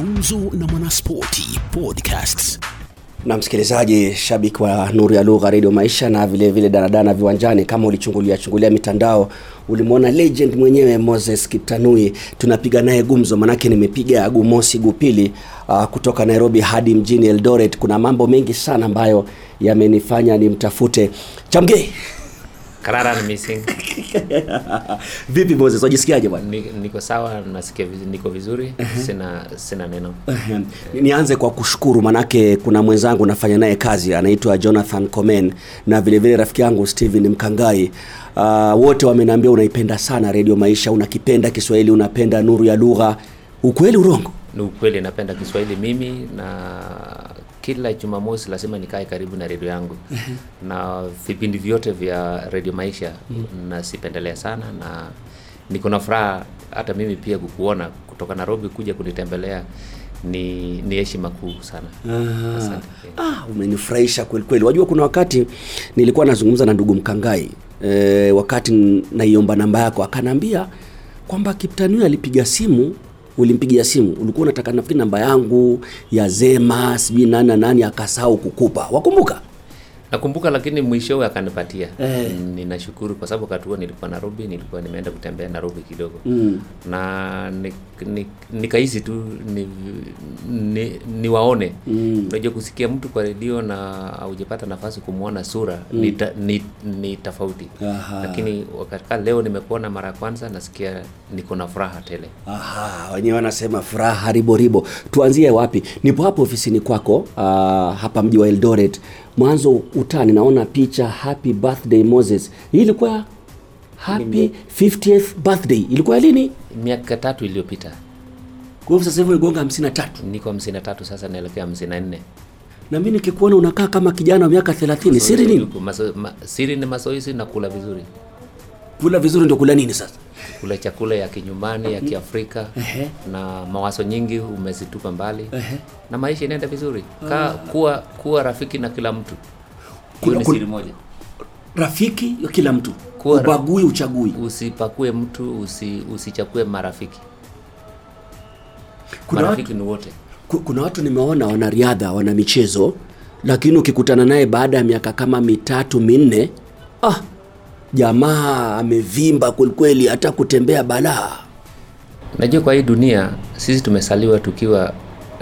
Gumzo na Mwanaspoti na msikilizaji shabiki wa nuru ya lugha redio maisha na vile vile danadana viwanjani kama ulichungulia chungulia mitandao ulimwona legend mwenyewe moses kitanui tunapiga naye gumzo manake nimepiga gumosi gupili uh, kutoka nairobi hadi mjini eldoret. Kuna mambo mengi sana ambayo yamenifanya nimtafute. Chamgei Karara ni missing. vipi moses wajisikiaje bwana Ni- Niko sawa, nasikia viz- niko vizuri, sina sina neno. Ehem. nianze kwa kushukuru manake kuna mwenzangu nafanya naye kazi anaitwa jonathan comen na vile vile rafiki yangu stephen mkangai uh, wote wameniambia unaipenda sana redio maisha unakipenda kiswahili unapenda nuru ya lugha ukweli urongo Ni ukweli napenda Kiswahili mimi, na kila Jumamosi lazima nikae karibu na redio yangu. Na vipindi vyote vya redio Maisha nasipendelea sana, na niko na furaha hata mimi pia kukuona kutoka Nairobi kuja kunitembelea ni ni heshima kuu sana. Ah, ah, umenifurahisha kwelikweli wajua kuna wakati nilikuwa nazungumza na ndugu mkangai e, wakati naiomba namba yako akanaambia kwamba kiptanui alipiga simu ulimpigia simu. Ulikuwa unataka nafikiri namba yangu ya zema sijui nani na nani akasahau kukupa. Wakumbuka Nakumbuka, lakini mwishowe akanipatia. Eh. Ninashukuru kwa sababu wakati huo nilikuwa Nairobi, nilikuwa nimeenda kutembea Nairobi kidogo mm. na ni, ni, nikahisi tu ni, ni, niwaone Mm. unajua kusikia mtu kwa redio na haujapata nafasi kumwona sura ni, ta, ni, ni tofauti lakini wakati leo nimekuona mara ya kwanza nasikia niko na furaha tele Aha, wenyewe wanasema furaha riboribo. Tuanzie wapi? Nipo hapo ofisini kwako uh, hapa mji wa Eldoret. Mwanzo utani naona picha happy birthday Moses. Hii ilikuwa happy 50th birthday. Ilikuwa lini? miaka tatu iliyopita Kwa hivyo sasa hivi umegonga 53. niko hamsini na tatu sasa naelekea hamsini na nne mimi nikikuona unakaa kama kijana wa miaka 30. Siri nini? Siri ni mazoezi na kula vizuri Kula vizuri ndio kula nini sasa? Kula chakula ya kinyumbani ya kiafrika na mawazo nyingi umezitupa mbali. Na maisha inaenda vizuri. Ka, kuwa, kuwa rafiki na kila mtu. Kuna- siri moja. Rafiki ya kila mtu. Kuwa Ubagui uchagui. usipakue mtu usi, usichakue marafiki. Kuna marafiki ni wote. kuna watu nimeona wanariadha wana michezo lakini ukikutana naye baada ya miaka kama mitatu minne ah, jamaa amevimba kwelikweli hata kutembea balaa. Najua kwa hii dunia sisi tumesaliwa tukiwa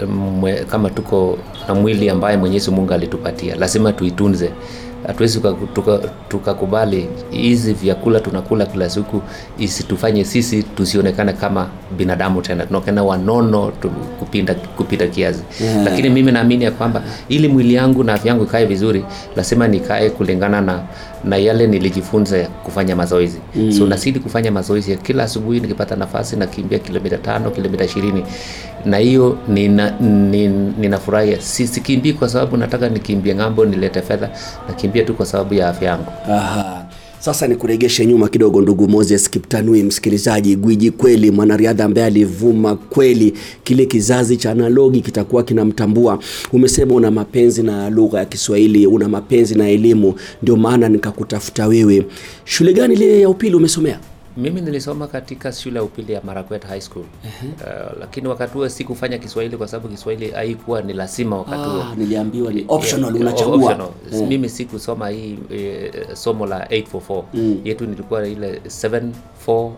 mwe, kama tuko na mwili ambaye mwenyezi mungu alitupatia. Lazima tuitunze hatuwezi tukakubali tuka, hizi vyakula tunakula kila siku isitufanye sisi tusionekane kama binadamu tena. Tunaonekana wanono kupinda, kupita kiasi. Yeah. lakini mimi naamini ya kwamba ili mwili yangu na afya yangu ikae vizuri lazima nikae kulingana na na yale nilijifunza kufanya mazoezi. Mm. so nasidi kufanya mazoezi ya kila asubuhi nikipata nafasi nakimbia kilomita tano kilomita ishirini. Na hiyo nina, nina, ninafurahia. Sikimbii kwa sababu nataka nikimbie ng'ambo nilete fedha nakimbia tu kwa sababu ya afya yangu Aha. Sasa nikuregeshe nyuma kidogo, ndugu Moses Kiptanui, msikilizaji, gwiji kweli, mwanariadha ambaye alivuma kweli, kile kizazi cha analogi kitakuwa kinamtambua. Umesema una mapenzi na lugha ya Kiswahili, una mapenzi na elimu, ndio maana nikakutafuta wewe. Shule gani ile ya upili umesomea? Mimi nilisoma katika shule ya upili ya Marakwet High School. Uh, lakini wakati huo sikufanya Kiswahili kwa sababu Kiswahili haikuwa ni lazima wakati huo. Ah, niliambiwa ni optional, Yeah, unachagua. optional. Eh. mimi sikusoma hii e, somo la 844 yetu nilikuwa ile 742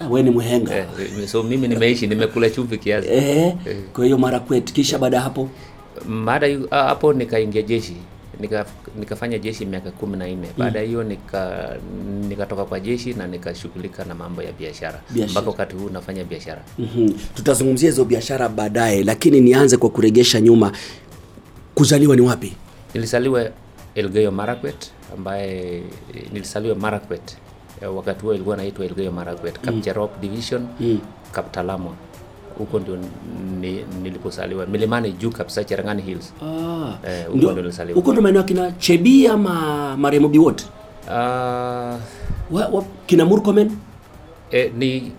Ah, wewe ni mhenga. eh, so mimi nimeishi nimekula chumvi kiasi. Eh, kwa hiyo Marakwet, kisha baada hapo? Baada ah, hapo nikaingia jeshi nika, nikafanya jeshi miaka kumi na nne baada ya hiyo nika nikatoka kwa jeshi na nikashughulika na mambo ya biashara mpaka wakati huu nafanya biashara Mhm. tutazungumzia hizo biashara baadaye, lakini nianze kwa kuregesha nyuma. Kuzaliwa ni wapi? nilisaliwa Elgeyo Marakwet ambaye nilisaliwa Marakwet wakati huo ilikuwa naitwa Elgeyo Marakwet Kapcherop division Mm. Kaptalamwa huko ndio ni, nilipozaliwa milimani juu kabisa Cherangani Hills Ah. Eh, huko Ndio- nilizaliwa. huko ndio maeneo kina chebi ama marehemu biwot Ah, wa, wa, kina murkomen eh, ni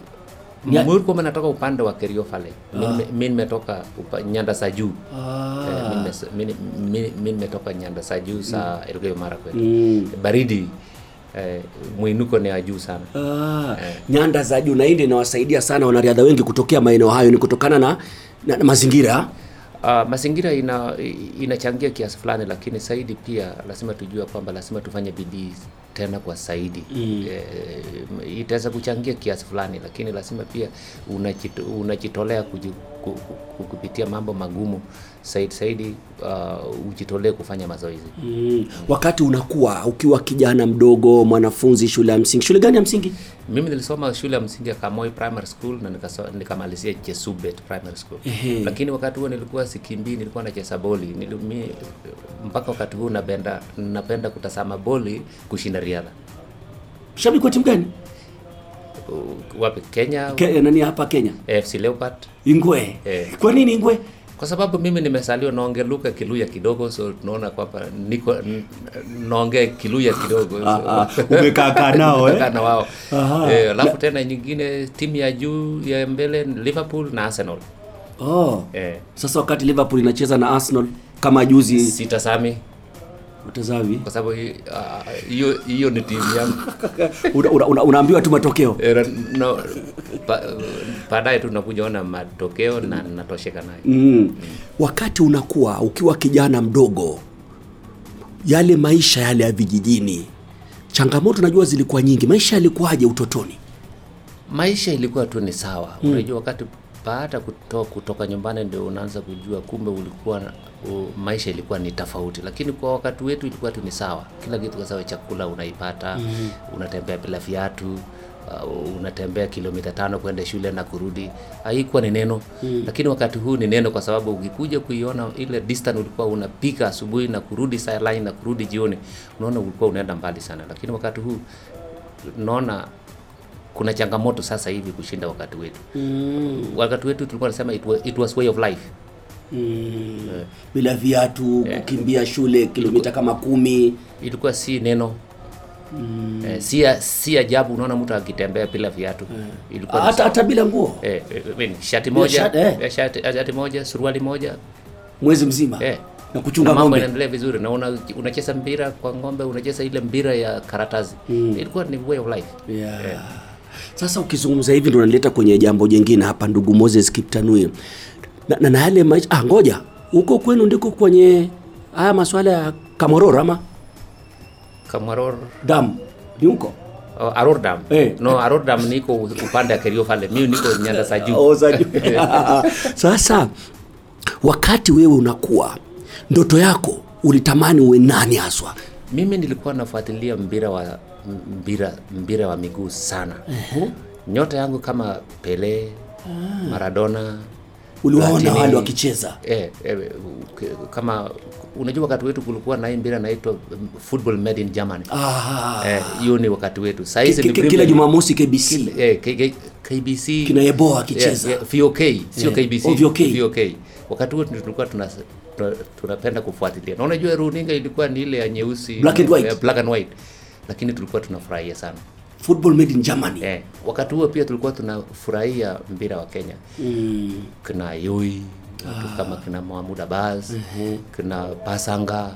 Ya- Murkomen natoka upande wa Kerio Valley Ah. Mimi nimetoka upa- nyanda za juu ah. Eh, mimi nimetoka nyanda za juu za Elgeyo Marakwet mm. baridi eh, mwinuko ni ya juu sana. Ah, nyanda za juu na hii inawasaidia sana wanariadha wengi kutokea maeneo hayo ni kutokana na, na, na mazingira. Uh, mazingira ina inachangia kiasi fulani, lakini zaidi pia lazima tujue kwamba lazima tufanye bidii tena kwa zaidi mm. E, itaweza kuchangia kiasi fulani, lakini lazima pia unajitolea ku, kupitia mambo magumu zaidi Saidi uh, ujitolee kufanya mazoezi mm. wakati unakuwa ukiwa kijana mdogo mwanafunzi shule ya msingi shule gani ya msingi Mimi nilisoma shule ya msingi ya Kamoi Primary School na nikamalizia Jesubet Primary School. Ehe. Lakini wakati huo nilikuwa sikimbii, nilikuwa nacheza boli. nilimi, mpaka wakati huu napenda napenda kutazama boli kushinda riadha. shabiki wa timu gani Wapi Kenya, Ke, nani hapa kenya AFC Leopard. ingwe Eh. kwa nini ingwe Kwa sababu mimi nimesaliwa naongeluka Kiluya kidogo, so tunaona kwamba niko naongea Kiluya kidogo. so- Ah, ah, nao, eh? Na wao. Eh, alafu tena nyingine timu ya juu ya mbele Liverpool na Arsenal. oh. Eh, sasa wakati liverpool inacheza na arsenal kama juzi sitazami utazami kwa sababu hiyo uh, hiyo ni timu yangu. Una, una, una, tu matokeo. Eh, no, ba- baadaye tu ona matokeo na natosheka nayo. Mm. wakati unakuwa ukiwa kijana mdogo yale maisha yale ya vijijini changamoto najua zilikuwa nyingi. Maisha yalikuwaje utotoni? Maisha ilikuwa tu ni sawa. Mm. unajua wakati baada kuto, kutoka nyumbani ndio unaanza kujua kumbe ulikuwa uh, maisha ilikuwa ni tofauti. Lakini kwa wakati wetu ilikuwa tu ni sawa. Kila kitu sawa chakula unaipata mm. unatembea bila viatu uh, unatembea kilomita tano kwenda shule na kurudi. Haikuwa ni neno. Mm. lakini wakati huu ni neno kwa sababu ukikuja kuiona ile distance ulikuwa unapika asubuhi na kurudi saa line na kurudi jioni unaona ulikuwa unaenda mbali sana. Lakini wakati huu naona kuna changamoto sasa hivi kushinda wakati wetu mm. wakati wetu tulikuwa nasema it was, it was way of life mm. bila viatu kukimbia shule kilomita kama kumi ilikuwa si neno mm. eh, si, si ajabu unaona mtu akitembea bila viatu ilikuwa hata, hata bila nguo eh, eh, eh, shati moja shati, eh. eh, shati, shati moja suruali moja mwezi mzima eh. na kuchunga ng'ombe. mambo yanaendelea vizuri na una, unacheza mpira kwa ng'ombe unacheza ile mpira ya karatasi mm. ilikuwa ni way of life yeah. Sasa ukizungumza hivi ndo unaleta kwenye jambo jingine hapa ndugu moses kiptanui na, na, na yale maisha ah, ngoja huko kwenu ndiko kwenye haya maswala ya kamororo ama kamaror dam ni huko Oh, Aror Dam. Hey. No, Aror Dam niko upande wa Kerio pale. Mimi niko nyanda za juu. Oh, za juu. sasa wakati wewe unakuwa ndoto yako ulitamani uwe nani haswa Mimi nilikuwa nafuatilia mpira wa mpira mpira wa miguu sana. Nyota yangu kama Pele, Maradona, uliwaona wale wakicheza eh, eh, kama unajua wakati wetu kulikuwa na hii mpira naitwa um, football made in Germany. Ah, Eh, hiyo ni wakati wetu. Sasa hizi ni kila jumamosi kbc eh, K- K- KBC kina akicheza. yeah, yeah, VOK sio Yeah. KBC Oh, VOK. VOK wakati ndio tulikuwa tuna tuna- tunapenda kufuatilia na unajua runinga ilikuwa ni ile ya nyeusi Black and white. eh, black and white lakini tulikuwa tunafurahia sana. Football made in germany. Eh, wakati huo pia tulikuwa tunafurahia mpira wa Kenya. Mm. kina Yoi watu kama kina Mahmud Abbas kina Pasanga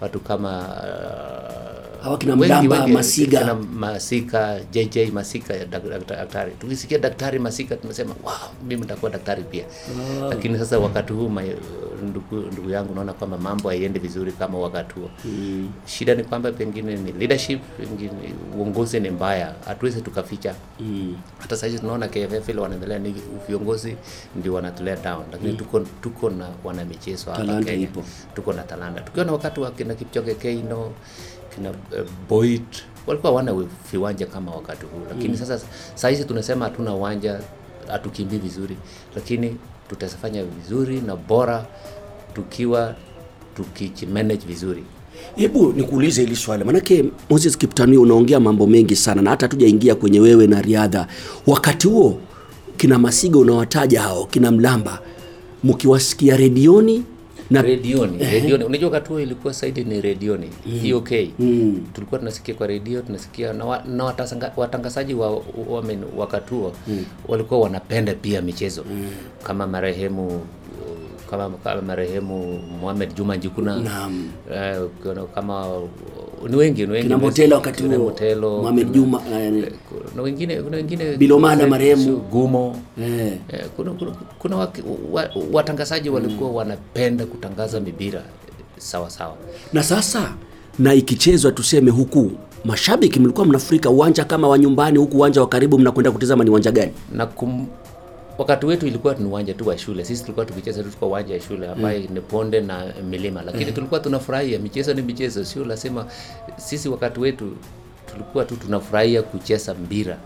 watu kama uh, Hawa kina Mlamba, Masiga. kina Masika JJ Masika dak- dak- daktari tukisikia daktari Masika tunasema wow mimi nitakuwa daktari pia. Lakini sasa wakati huu ndugu, ndugu yangu naona kwamba mambo haiendi vizuri kama wakati huo. Mm. shida ni kwamba pengine ni leadership pengine uongozi ni mbaya. Hatuwezi tukaficha. Mm. hata sasa tunaona KFF ile wanaendelea ni viongozi ndio wanatulea down. Lakini mm. tuko, tuko na wanamichezo hapa Kenya. tuko na talanta. Tukiona wakati wa kina Kipchoge Keino kina uh, Boyd walikuwa wana viwanja kama wakati huu. Lakini mm. sasa sahizi tunasema hatuna uwanja hatukimbii vizuri. Lakini tutafanya vizuri na bora tukiwa tukijimanage vizuri. Hebu nikuulize hili swali. Maanake moses kiptanui unaongea mambo mengi sana na hata hatujaingia kwenye wewe na riadha. Wakati huo kina masiga unawataja hao kina mlamba mkiwasikia redioni na redioni redioni unajua wakati huo ilikuwa saidi ni redioni mm. ok mm. tulikuwa tunasikia kwa redio tunasikia na, wa, na watasanga- watangazaji wa, wa, wa, wakati huo mm. walikuwa wanapenda pia michezo mm. kama marehemu kama, kama marehemu Mohamed Juma Njukuna Naam. Uh, kuna- kama ni wengi ni wengi. Kina Motelo wakati huo, Motelo, Mohamed Juma, eh, kuna wengine kuna wengine. Bilomana marehemu. Gumo. Eh, Eh, kuna, kuna, kuna waki- wa, watangazaji walikuwa wanapenda kutangaza mipira sawa sawa. na sasa na ikichezwa tuseme huku mashabiki mlikuwa mnafurika uwanja kama wa nyumbani huku uwanja wa karibu mnakwenda kutizama ni uwanja gani? Na kum, wakati wetu ilikuwa ni uwanja tu wa shule. Sisi tulikuwa tukicheza tu kwa uwanja wa shule ambaye ni ponde na milima, lakini tulikuwa tunafurahia. Michezo ni michezo, sio lazima. Sisi wakati wetu tulikuwa tu tunafurahia kucheza mpira.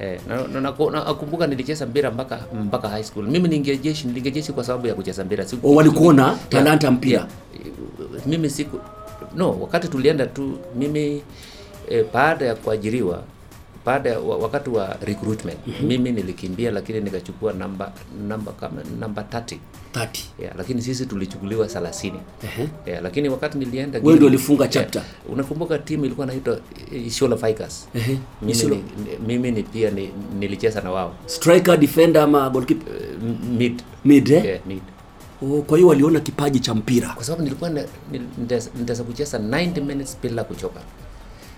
Eh, na, na, na, na, nakumbuka nilicheza mpira mpaka mpaka high school. Mimi niingia jeshi, niliingia jeshi kwa sababu ya kucheza mpira. Siku- O, walikuona talanta mpira mimi siku no wakati tulienda tu mimi eh, baada ya kuajiriwa baada ya wakati wa recruitment mm-hmm. mimi nilikimbia lakini nikachukua namba namba kama namba 30 30 yeah, lakini sisi tulichukuliwa 30 Ehe. yeah, lakini wakati nilienda Wewe ndio ulifunga chapter. yeah, unakumbuka timu ilikuwa inaitwa Isiolo Vikers -huh. mimi, Isiolo. ni, mimi ni pia ni, nilicheza na wao striker defender ama goalkeeper Eh, mid mid eh? yeah, mid oh, kwa hiyo waliona kipaji cha mpira kwa sababu nilikuwa nitaweza kucheza 90 minutes bila kuchoka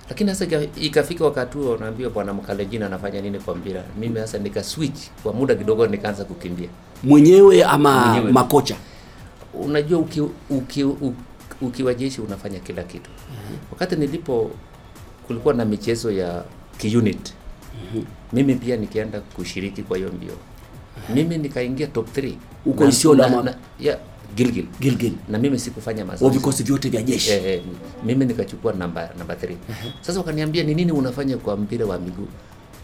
lakini sasa ikafika wakati huo unaambiwa bwana Mkalenjin anafanya nini kwa mpira? Mimi sasa nika switch kwa muda kidogo nikaanza kukimbia. Mwenyewe ama Mwenyewe. makocha? Unajua uki, uki, uki, ukiwa jeshi unafanya kila kitu. Wakati nilipo kulikuwa na michezo ya kiunit. Mimi pia nikienda kushiriki kwa hiyo mbio. Mimi nikaingia top 3 uko Isiolo ama- ya Gilgil. Gilgil. Na mimi sikufanya mazoezi. Vikosi vyote vya jeshi. Eh, eh, mimi nikachukua namba namba 3 sasa wakaniambia ni nini unafanya kwa mpira wa miguu?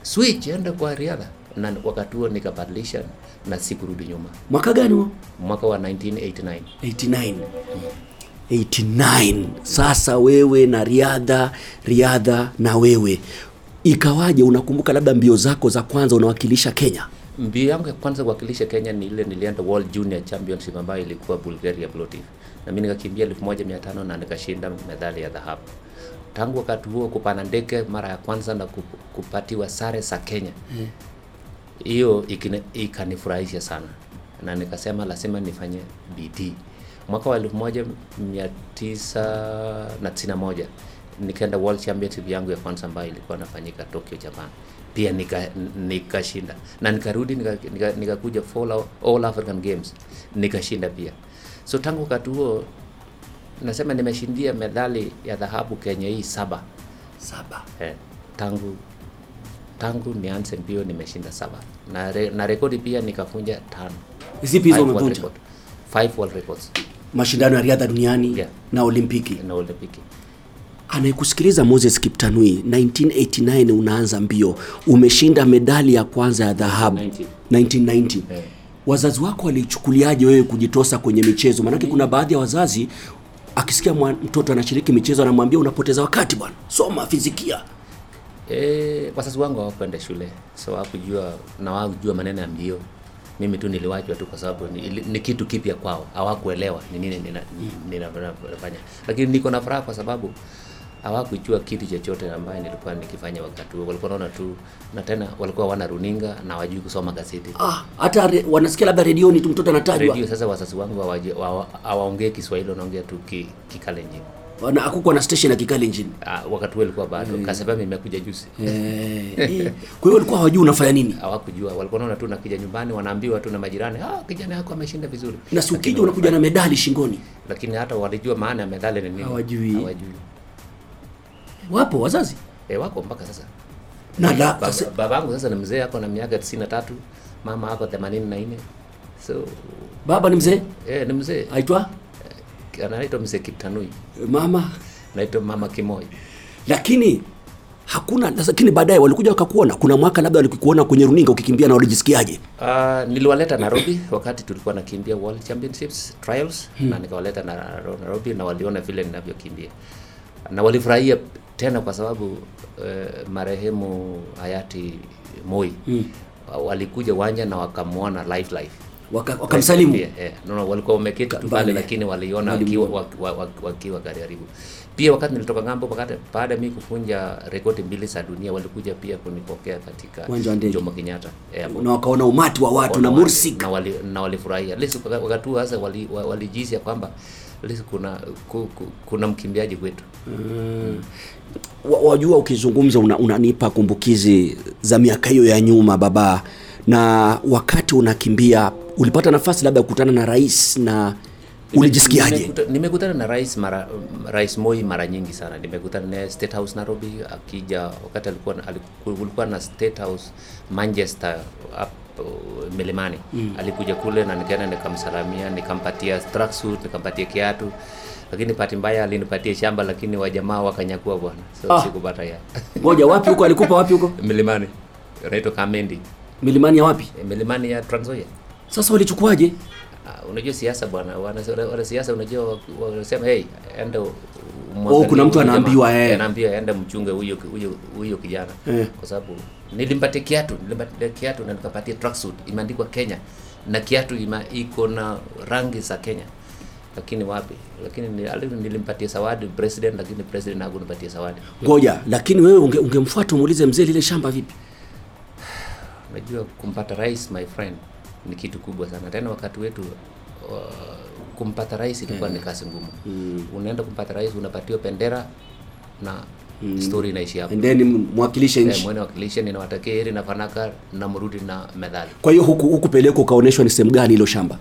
Switch enda kwa riadha. Na wakati huo nikabadilisha na sikurudi nyuma. Mwaka gani huo? Mwaka wa 1989 89 89 sasa wewe na riadha riadha na wewe. Ikawaje? Unakumbuka labda mbio zako za kwanza unawakilisha kenya mbio yangu ya kwanza kuwakilisha Kenya ni ile nilienda World Junior Championship ambayo ilikuwa Bulgaria Plovdiv na mimi nikakimbia 1500 na nikashinda medali ya dhahabu. Tangu wakati huo kupanda ndege mara ya kwanza na kupatiwa sare za Kenya. Hiyo ikine- ikanifurahisha sana. Na nikasema lazima nifanye bidii. Mwaka wa 1991 nikaenda world championship yangu ya kwanza ambayo ilikuwa nafanyika Tokyo Japan pia nika- nikashinda. Na nikarudi nikakuja nika, nika for all, African Games. Nikashinda pia. So tangu wakati huo nasema nimeshindia medali ya dhahabu Kenya hii saba. Saba. Eh, tangu tangu nianze mbio nimeshinda saba. Na, re, na rekodi pia nikafunja tano. Zipi hizo umevunja. Five world records. Mashindano ya riadha duniani Yeah. na olimpiki. Na olimpiki anayekusikiliza moses kiptanui 1989 unaanza mbio. Umeshinda medali ya kwanza ya dhahabu. 1990. 1990 Eh. wazazi wako walichukuliaje wewe kujitosa kwenye michezo? Maanake kuna baadhi ya wazazi akisikia mtoto anashiriki michezo anamwambia unapoteza wakati bwana. Soma fizikia. E, wazazi wangu hawakwenda shule so hawakujua na hawakujua maneno ya mbio. Mimi tu niliwachwa tu kwa sababu ni, ni kitu kipya kwao. Hawakuelewa ni nini nina- nina- ninafanya lakini niko na furaha kwa sababu hawakujua kitu chochote ambaye nilikuwa nikifanya wakati huo. Walikuwa naona tu na tena walikuwa wana runinga na wajui kusoma gazeti. Ah, hata wanasikia labda redioni tu mtoto anatajwa. Redio sasa wazazi wangu hawaongee kiswahili wanaongea tu ki- kikalenjin na akukuwa na station ya Kikalenjin Ah, wakati huo ilikuwa bado. Mm. Kasema imekuja juzi. Eh, eh. kwa hiyo walikuwa hawajui unafanya nini? Hawakujua. Walikuwa naona tu nakija nyumbani wanaambiwa tu na majirani ah, kijana yako ameshinda vizuri. Na si ukija unakuja na medali shingoni? Lakini hata walijua maana ya medali ni nini. Hawajui. hawajui wapo wazazi? E, wako mpaka sasa. Na la, Ba- sasa, babangu sasa ni mzee ako na miaka 93 mama ako 84 so baba ni mzee? Eh, ni mzee. Aitwa? Anaitwa mzee Kiptanui mama? Naitwa mama Kimoi. Lakini hakuna lakini baadaye walikuja wakakuona. Kuna mwaka labda walikuona kwenye runinga ukikimbia na walijisikiaje? Uh, niliwaleta Nairobi. Wakati tulikuwa nakimbia World Championships trials hmm. na nikawaleta na Nairobi na waliona vile ninavyokimbia. Na walifurahia tena kwa sababu eh, marehemu hayati Moi mm. walikuja uwanja na wakamwona live live Waka- wakamsalimu? Eh, no, no, walikuwa wameketi tu Pale. lakini waliona wakiwa, wakiwa, karibu pia wakati nilitoka ng'ambo wakati baada mimi kufunja rekodi mbili za dunia walikuja pia kunipokea katika. Jomo Kenyatta airport. Na wakaona umati wa watu na mursik. na wali- na walifurahia. Wakati huo sasa walijisi wali kwamba kuna ku, ku, kuna mkimbiaji kwetu. Mm. wajua ukizungumza una, unanipa kumbukizi za miaka hiyo ya nyuma baba na wakati unakimbia ulipata nafasi labda ya kukutana na rais na ulijisikiaje? Nimekuta- nimekutana na rais mara rais Moi mara nyingi sana. Nimekutana naye State House Nairobi akija wakati alikuwa alikuwa, alikuwa na State House Manchester up Milimani. Mm. alikuja kule na nikaenda nikamsalamia nikampatia tracksuit nikampatia kiatu. Lakini bahati mbaya alinipatia shamba lakini wajamaa wakanyakua bwana. So Ah. sikupata ya. Ngoja wapi huko? Alikupa wapi huko? Milimani. Naitwa Kamendi. Milimani ya wapi? Eh, Milimani ya Trans Nzoia. Sasa walichukuaje? Uh, unajua siasa bwana. Wana, wana siasa unajua wa- wanasema hey enda Oh, kuna mtu anaambiwa, eh. anaambiwa aende mchunge huyo huyo huyo kijana. Eh. kwa sababu nilimpatia kiatu nilimpatia kiatu na nikapatia tracksuit imeandikwa Kenya. Na kiatu ima, iko na rangi za Kenya. Lakini wapi? Lakini nilimpatia zawadi president lakini president hakunipatia zawadi. Ngoja lakini wewe unge, ungemfuata umuulize mzee lile shamba vipi? Unajua kumpata rais my friend ni kitu kubwa sana. Tena wakati wetu uh, kumpata rais ilikuwa ni kazi ngumu. Mm. unaenda kumpata rais unapatiwa bendera na mm. story inaishi hapo. And then mwakilishe Eh, nchi. mwene wakilisha ninawatakia heri na fanaka na mrudi na medali. Kwa hiyo huku hukupelekwa ukaonyeshwa ni sehemu gani hilo shamba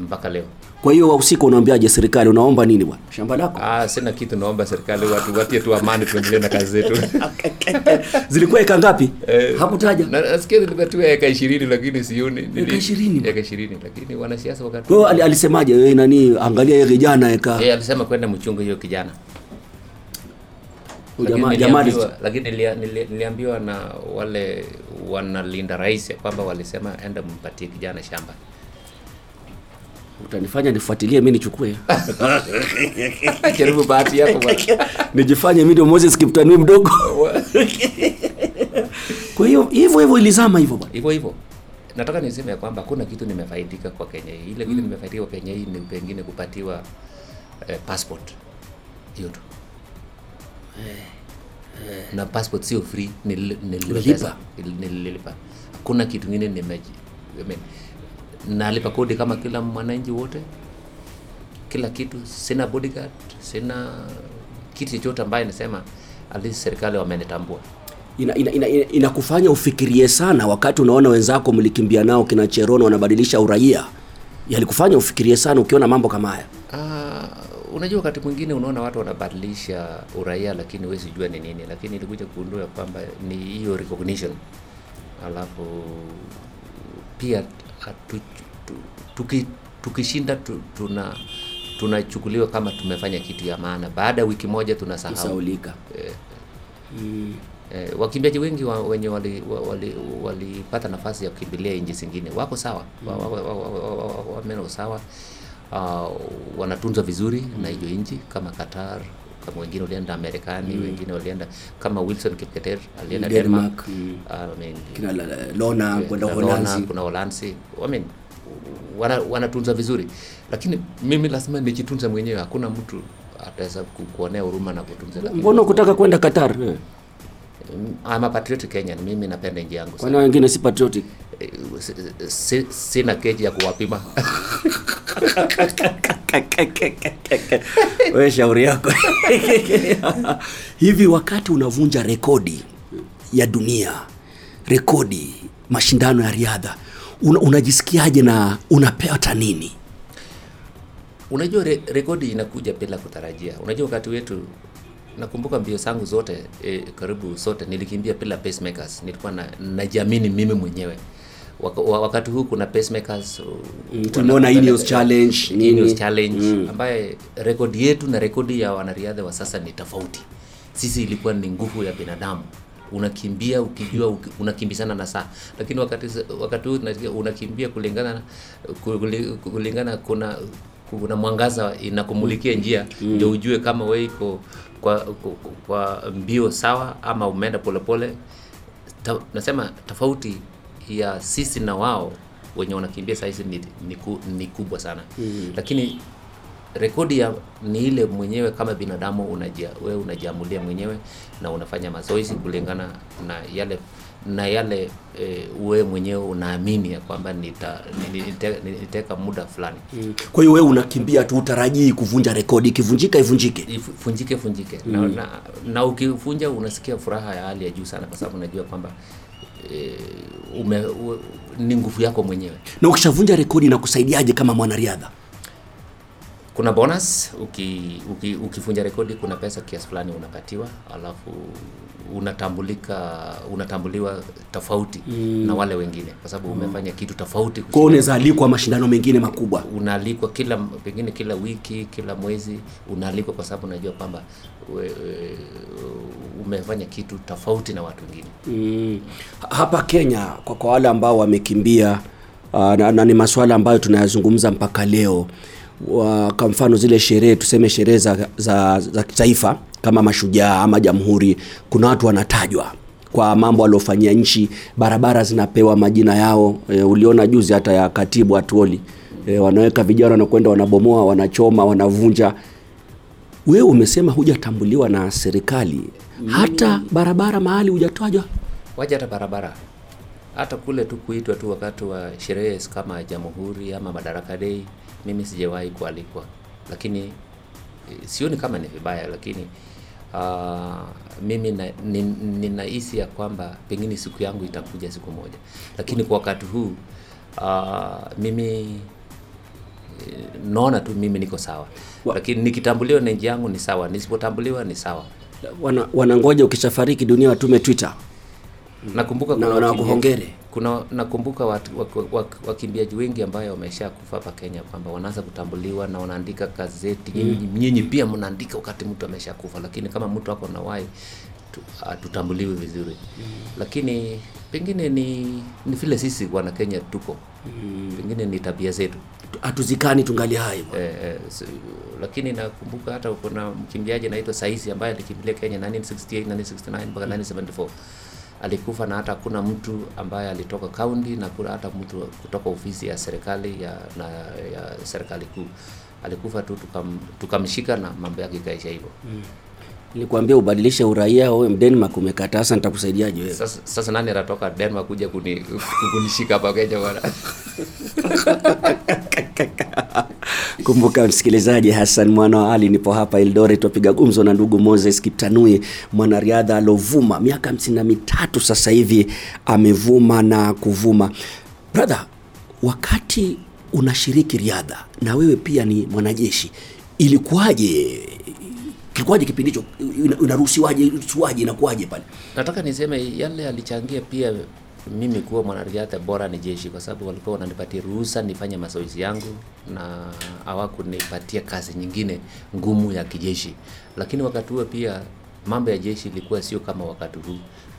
mpaka leo. Kwa hiyo wahusika unaambiaje serikali unaomba nini bwana? Shamba lako? Ah, sina kitu naomba serikali watu watie tu amani tuendelee na kazi zetu. Zilikuwa eka ngapi? Hakutaja. Na- nasikia tu eka ishirini lakini sioni. Eka ishirini? eka ishirini lakini wanasiasa wakati kwa al, alisemaje? Wewe nani angalia yeye kijana eka Eh, alisema kwenda mchungu hiyo kijana. Jamaa lakini niliambiwa na wale wanalinda rais kwamba walisema enda mpatie kijana shamba utanifanya nifuatilie mi nichukue. Jaribu bahati yako bwana. nijifanye mi ndio Moses Kiptanui mdogo. Kwa hiyo hivyo hivyo ilizama hivyo bwana. Hivyo hivyo. Nataka niseme ya kwamba hakuna kitu nimefaidika kwa kenya hii. Ile mm. nimefaidika kwa kenya hii ni pengine kupatiwa eh, passport. Hiyo tu. Na passport sio free nil- nilipa Nil- nililipa hakuna kitu ingine nimeji I mean, nalipa kodi kama kila mwananchi wote. Kila kitu. Sina bodyguard sina kitu chochote ambaye nasema at least serikali wamenitambua. Inakufanya ina, ina, ina ufikirie sana wakati unaona wenzako mlikimbia nao kina Cherono wanabadilisha uraia. Yalikufanya ufikirie sana ukiona mambo kama haya? Uh, unajua wakati mwingine unaona watu wanabadilisha uraia lakini huwezi jua ni nini lakini ilikuja kugundua kwamba ni hiyo recognition. Alafu pia hatu, tuki, tukishinda tu, tuna tunachukuliwa kama tumefanya kitu ya maana baada ya wiki moja tunasahau saulika eh, wakimbiaji wengi wa, wenye walipata wali, wali wali nafasi ya kukimbilia nchi zingine wako sawa mm. wa- wa- wa- wa- wa- wa- wameno sawa uh, wanatunzwa vizuri na hiyo nchi kama Qatar kama wengine walienda Marekani wengine walienda kama Wilson Kipketer alienda Denmark, Denmark, mm. I mean, kina Lona kwenda Holanzi, kuna Holanzi. I mean, wana, wanatunza vizuri. Lakini mimi lazima nijitunze mwenyewe. Hakuna mtu ataweza ku- kuonea huruma na kutunza mbona kutaka kwenda Qatar? Yeah. I'm a patriotic Kenyan, mimi napenda nchi yangu Kwa wengine si patriotic? Eh, si- si- Sina keji ya kuwapima. wewe shauri yako hivi wakati unavunja rekodi ya dunia rekodi mashindano ya riadha una, unajisikiaje na unapata nini Unajua re, rekodi inakuja bila kutarajia. Unajua wakati wetu nakumbuka mbio zangu zote e, karibu zote nilikimbia bila pacemakers. Nilikuwa na najiamini mimi mwenyewe. Waka, wakati huu kuna pacemakers uh, tumeona Ineos Challenge, nini. Ineos challenge ambaye rekodi yetu na rekodi ya wanariadha wa sasa ni tofauti. Sisi ilikuwa ni nguvu ya binadamu. Unakimbia ukijua uki- unakimbizana na saa. Lakini wakati wakati huu unakimbia kulingana kulingana kuna kuna mwangaza inakumulikia njia. Ndio ujue kama wewe iko kwa, kwa, kwa mbio sawa ama umeenda polepole ta, nasema tofauti ya sisi na wao wenye wanakimbia sahizi ni, ni, ku, ni kubwa sana. Mm. lakini rekodi ya ni ile mwenyewe kama binadamu unajia, wewe unajiamulia mwenyewe na unafanya mazoezi kulingana na yale na yale e, we mwenyewe unaamini ya kwamba nita, ni- nite- muda fulani. Kwa hiyo wewe unakimbia tu utarajii kuvunja rekodi ikivunjika ivunjike? Ifu- funjike funjike mm. na, na, na ukivunja unasikia furaha ya hali ya juu sana kwa sababu unajua kwamba e, ume, u, ni nguvu yako mwenyewe. Na ukishavunja rekodi inakusaidiaje kama mwanariadha? Kuna bonus uki, uki, ukivunja rekodi kuna pesa kiasi fulani unapatiwa alafu unatambulika unatambuliwa tofauti mm. na wale wengine kwa sababu umefanya kitu tofauti kwa hiyo unaweza alikwa mashindano mengine makubwa. Unaalikwa kila pengine kila wiki kila mwezi unaalikwa kwa sababu unajua kwamba umefanya kitu tofauti na watu wengine. Mm. hapa kenya kwa, kwa wale ambao wamekimbia uh, na, na ni masuala ambayo tunayazungumza mpaka leo wa, kwa mfano zile sherehe tuseme sherehe za, za, za kitaifa kama mashujaa ama jamhuri kuna watu wanatajwa kwa mambo waliofanyia nchi. Barabara zinapewa majina yao. E, uliona juzi hata ya katibu atuoli e, wanaweka vijana wanakwenda wanabomoa wanachoma wanavunja wewe umesema hujatambuliwa na serikali. Hata barabara mahali hujatajwa. Waja hata barabara. Hata kule tu kuitwa tu wakati wa sherehe kama jamhuri ama madaraka dei mimi sijawahi kualikwa. Lakini eh, sioni kama ni vibaya lakini uh, mimi ninahisi ni- ni ya kwamba pengine siku yangu itakuja siku moja. Lakini kwa wakati huu uh, mimi naona tu mimi niko sawa. Wa- lakini nikitambuliwa na nchi yangu ni sawa nisipotambuliwa ni sawa. Wana, wanangoja ukishafariki dunia watume twitter. Nakumbuka kuna na wakuhongere. kuna nakumbuka wakimbiaji wengi ambayo wamesha kufa hapa Kenya kwamba wanaanza kutambuliwa na wanaandika gazeti mm. nyinyi pia mnaandika wakati mtu amesha kufa lakini kama mtu ako na wai tu- hatutambuliwi vizuri. Lakini pengine ni ni vile sisi wana Kenya tuko pengine ni tabia zetu hatuzikani tungali hai eh, eh, s- lakini nakumbuka hata kuna mkimbiaji anaitwa Saisi ambaye alikimbilia Kenya 1968 1969 mpaka 1974 alikufa na hata hakuna mtu ambaye alitoka kaunti na kuna hata mtu kutoka ofisi ya serikali ya, na, ya serikali kuu. Alikufa tu tukam, tukamshika na mambo yake ikaisha hivyo nilikwambia ubadilishe uraia wewe Denmark umekataa sasa nitakusaidiaje wewe? Sasa, sasa nani atatoka Denmark kuja kuni, kunishika hapa Kenya bwana? Kumbuka msikilizaji hassan mwana wa ali nipo hapa eldoret twapiga gumzo na ndugu moses Kiptanui, mwanariadha alovuma. Miaka hamsini na mitatu sasa hivi amevuma na kuvuma. Brother wakati unashiriki riadha na wewe pia ni mwanajeshi ilikuwaje kilikuwaje kipindi hicho? Inaruhusiwaje, unaruhusiwaje ruhusiwaje inakuwaje pale? Nataka niseme yale alichangia pia mimi kuwa mwanariadha bora ni jeshi kwa sababu walikuwa wananipatia ruhusa nifanye mazoezi yangu na hawakunipatia kazi nyingine ngumu ya kijeshi. Lakini wakati huo pia mambo ya jeshi ilikuwa sio kama wakati huu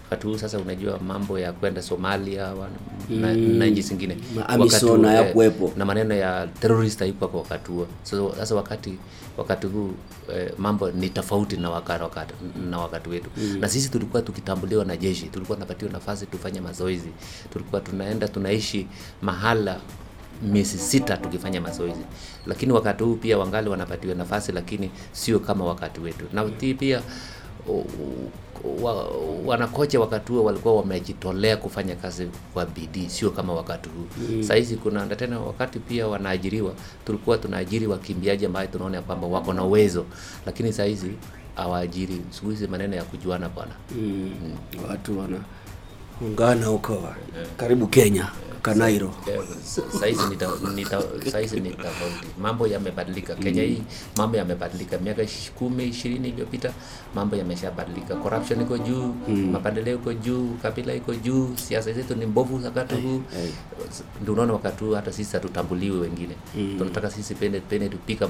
wakati huu sasa unajua mambo ya kwenda somalia wa- na, na nchi zingine. Huu, eh, hayakuwepo. na maneno ya terrorist haikuwa kwa wakati huo. So, sasa wakati wakati huu eh, mambo ni tofauti na wakati, wakati, na wakati wetu. Mm. na sisi tulikuwa tukitambuliwa na jeshi tulikuwa tunapatiwa nafasi tufanye mazoezi. Tulikuwa tunaenda tunaishi mahala miezi sita tukifanya mazoezi. Lakini wakati huu pia wangali wanapatiwa nafasi lakini sio kama wakati wetu. Na pia u- u- wa, wanakocha wakati huo walikuwa wamejitolea kufanya kazi kwa bidii sio kama wakati huu mm. sahizi kuna na tena wakati pia wanaajiriwa tulikuwa tunaajiri wakimbiaji ambayo tunaona kwamba wako na uwezo lakini sahizi hawaajiri siku hizi maneno ya kujuana bwana mm. watu wanaungana huko. Karibu kenya kanairo Eh, saizi saizi ni tofauti mambo yamebadilika. Kenya hii mambo yamebadilika. Miaka kumi ishirini iliyopita mambo yameshabadilika. Corruption iko juu mapendeleo iko juu kabila iko juu siasa zetu ni mbovu wakati huu. Ndio unaona wakati huu hata sisi hatutambuliwi wengine. Tunataka sisi pende pende tupika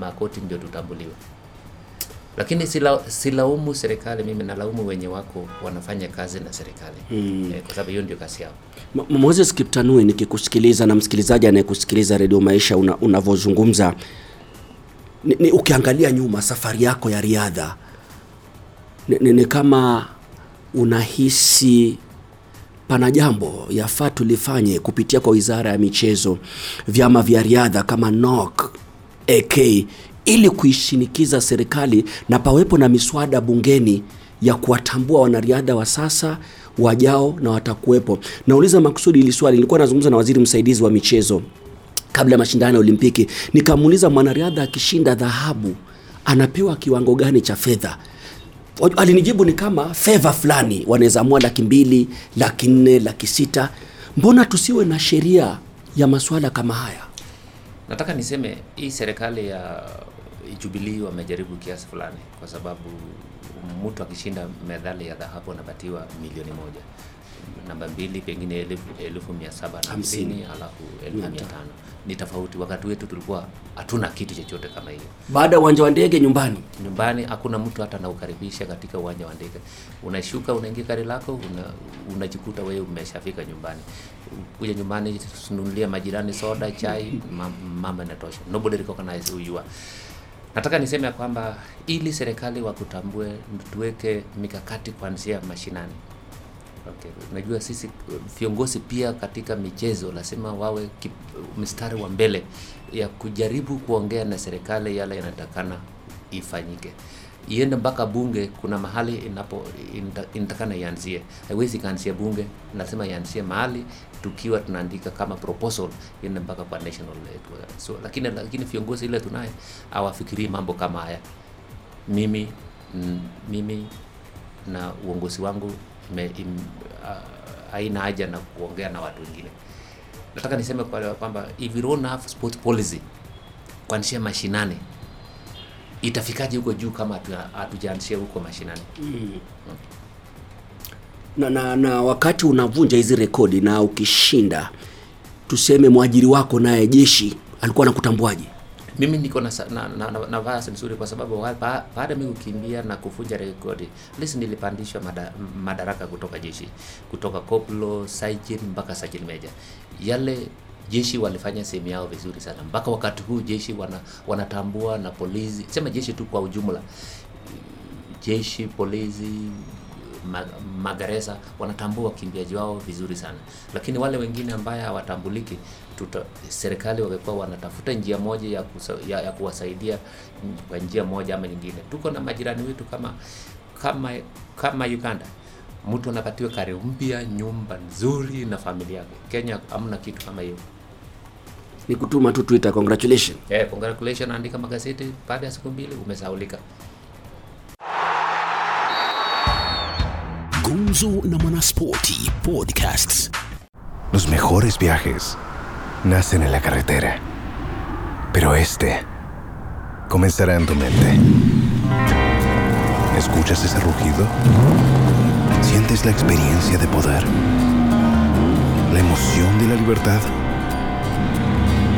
makoti ndio tutambuliwe lakini sila, silaumu serikali mimi nalaumu wenye wako wanafanya kazi na serikali hmm. eh, kwa sababu hiyo ndio kazi yao M- Moses Kiptanui, nikikusikiliza na msikilizaji anayekusikiliza redio Maisha una- unavyozungumza ni, ni ukiangalia nyuma safari yako ya riadha ni, ni, ni kama unahisi pana jambo yafaa tulifanye kupitia kwa wizara ya michezo, vyama vya riadha kama NOC, AK ili kuishinikiza serikali na pawepo na miswada bungeni ya kuwatambua wanariadha wa sasa wajao na watakuwepo. Nauliza makusudi hili swali, nilikuwa nazungumza na waziri msaidizi wa michezo kabla ya mashindano ya Olimpiki, nikamuuliza mwanariadha akishinda dhahabu anapewa kiwango gani cha fedha? Alinijibu ni kama fedha fulani, wanaweza amua laki mbili, laki nne, laki sita. Mbona tusiwe na sheria ya masuala kama haya? nataka niseme hii serikali ya Jubilee wamejaribu kiasi fulani, kwa sababu mtu akishinda medali ya dhahabu anapatiwa milioni moja, namba mbili pengine elfu, elfu mia saba na hamsini alafu elfu mia tano ni tofauti. Wakati wetu tulikuwa hatuna kitu chochote kama hiyo Baada ya uwanja wa ndege nyumbani, nyumbani hakuna mtu hata anaukaribisha katika uwanja wa ndege. Unashuka, unaingia gari lako, una, wewe umeshafika nyumbani. Kuja nyumbani, tununulia majirani soda, chai, ma- mambo yanatosha. Nobody recognizes who you are. Nataka niseme ya kwamba ili serikali wakutambue, tuweke mikakati kuanzia mashinani. Okay. Unajua sisi viongozi pia katika michezo lazima wawe mstari wa mbele ya kujaribu kuongea na serikali yale yanatakana ifanyike iende mpaka bunge. Kuna mahali inapo inatakana ianzie, haiwezi ikaanzia bunge, lazima ianzie mahali tukiwa tunaandika kama proposal iende mpaka kwa national level. So, lakini lakini viongozi ile tunaye hawafikirii mambo kama haya. Mimi mm, mimi na uongozi wangu ime- im- haina haja na kuongea na watu wengine. Nataka niseme kwamba if you don't have sport policy kuanzia mashinani, itafikaje huko juu kama hatu- hatujaanzia huko mashinani? na, na, na wakati unavunja hizi rekodi na ukishinda, tuseme mwajiri wako naye jeshi alikuwa anakutambuaje? Mimi niko na na, na, na, na nafasi nzuri kwa sababu baada mimi kukimbia na kuvunja rekodi, lisi nilipandishwa mada, madaraka kutoka jeshi, kutoka koplo, sergeant mpaka sergeant major. Yale jeshi walifanya sehemu yao vizuri sana mpaka wakati huu jeshi wana, wanatambua na polisi, sema jeshi tu kwa ujumla, jeshi, polisi, ma, magereza wanatambua wakimbiaji wao vizuri sana, lakini wale wengine ambaye hawatambuliki serikali wangekuwa wanatafuta njia moja ya, kusa, ya, ya kuwasaidia kwa njia moja ama nyingine. Tuko na majirani wetu kama kama kama Uganda, mtu anapatiwa kari mpya, nyumba nzuri na familia yake. Kenya hamna kitu kama hiyo. Ni kutuma tu Twitter congratulations. Eh, congratulations, andika magazeti, baada ya siku mbili umesaulika. Gumzo na Mwanaspoti Podcasts. Los mejores viajes nacen en la carretera, pero este comenzará en tu mente. ¿Escuchas ese rugido? ¿Sientes la experiencia de poder? ¿La emoción de la libertad?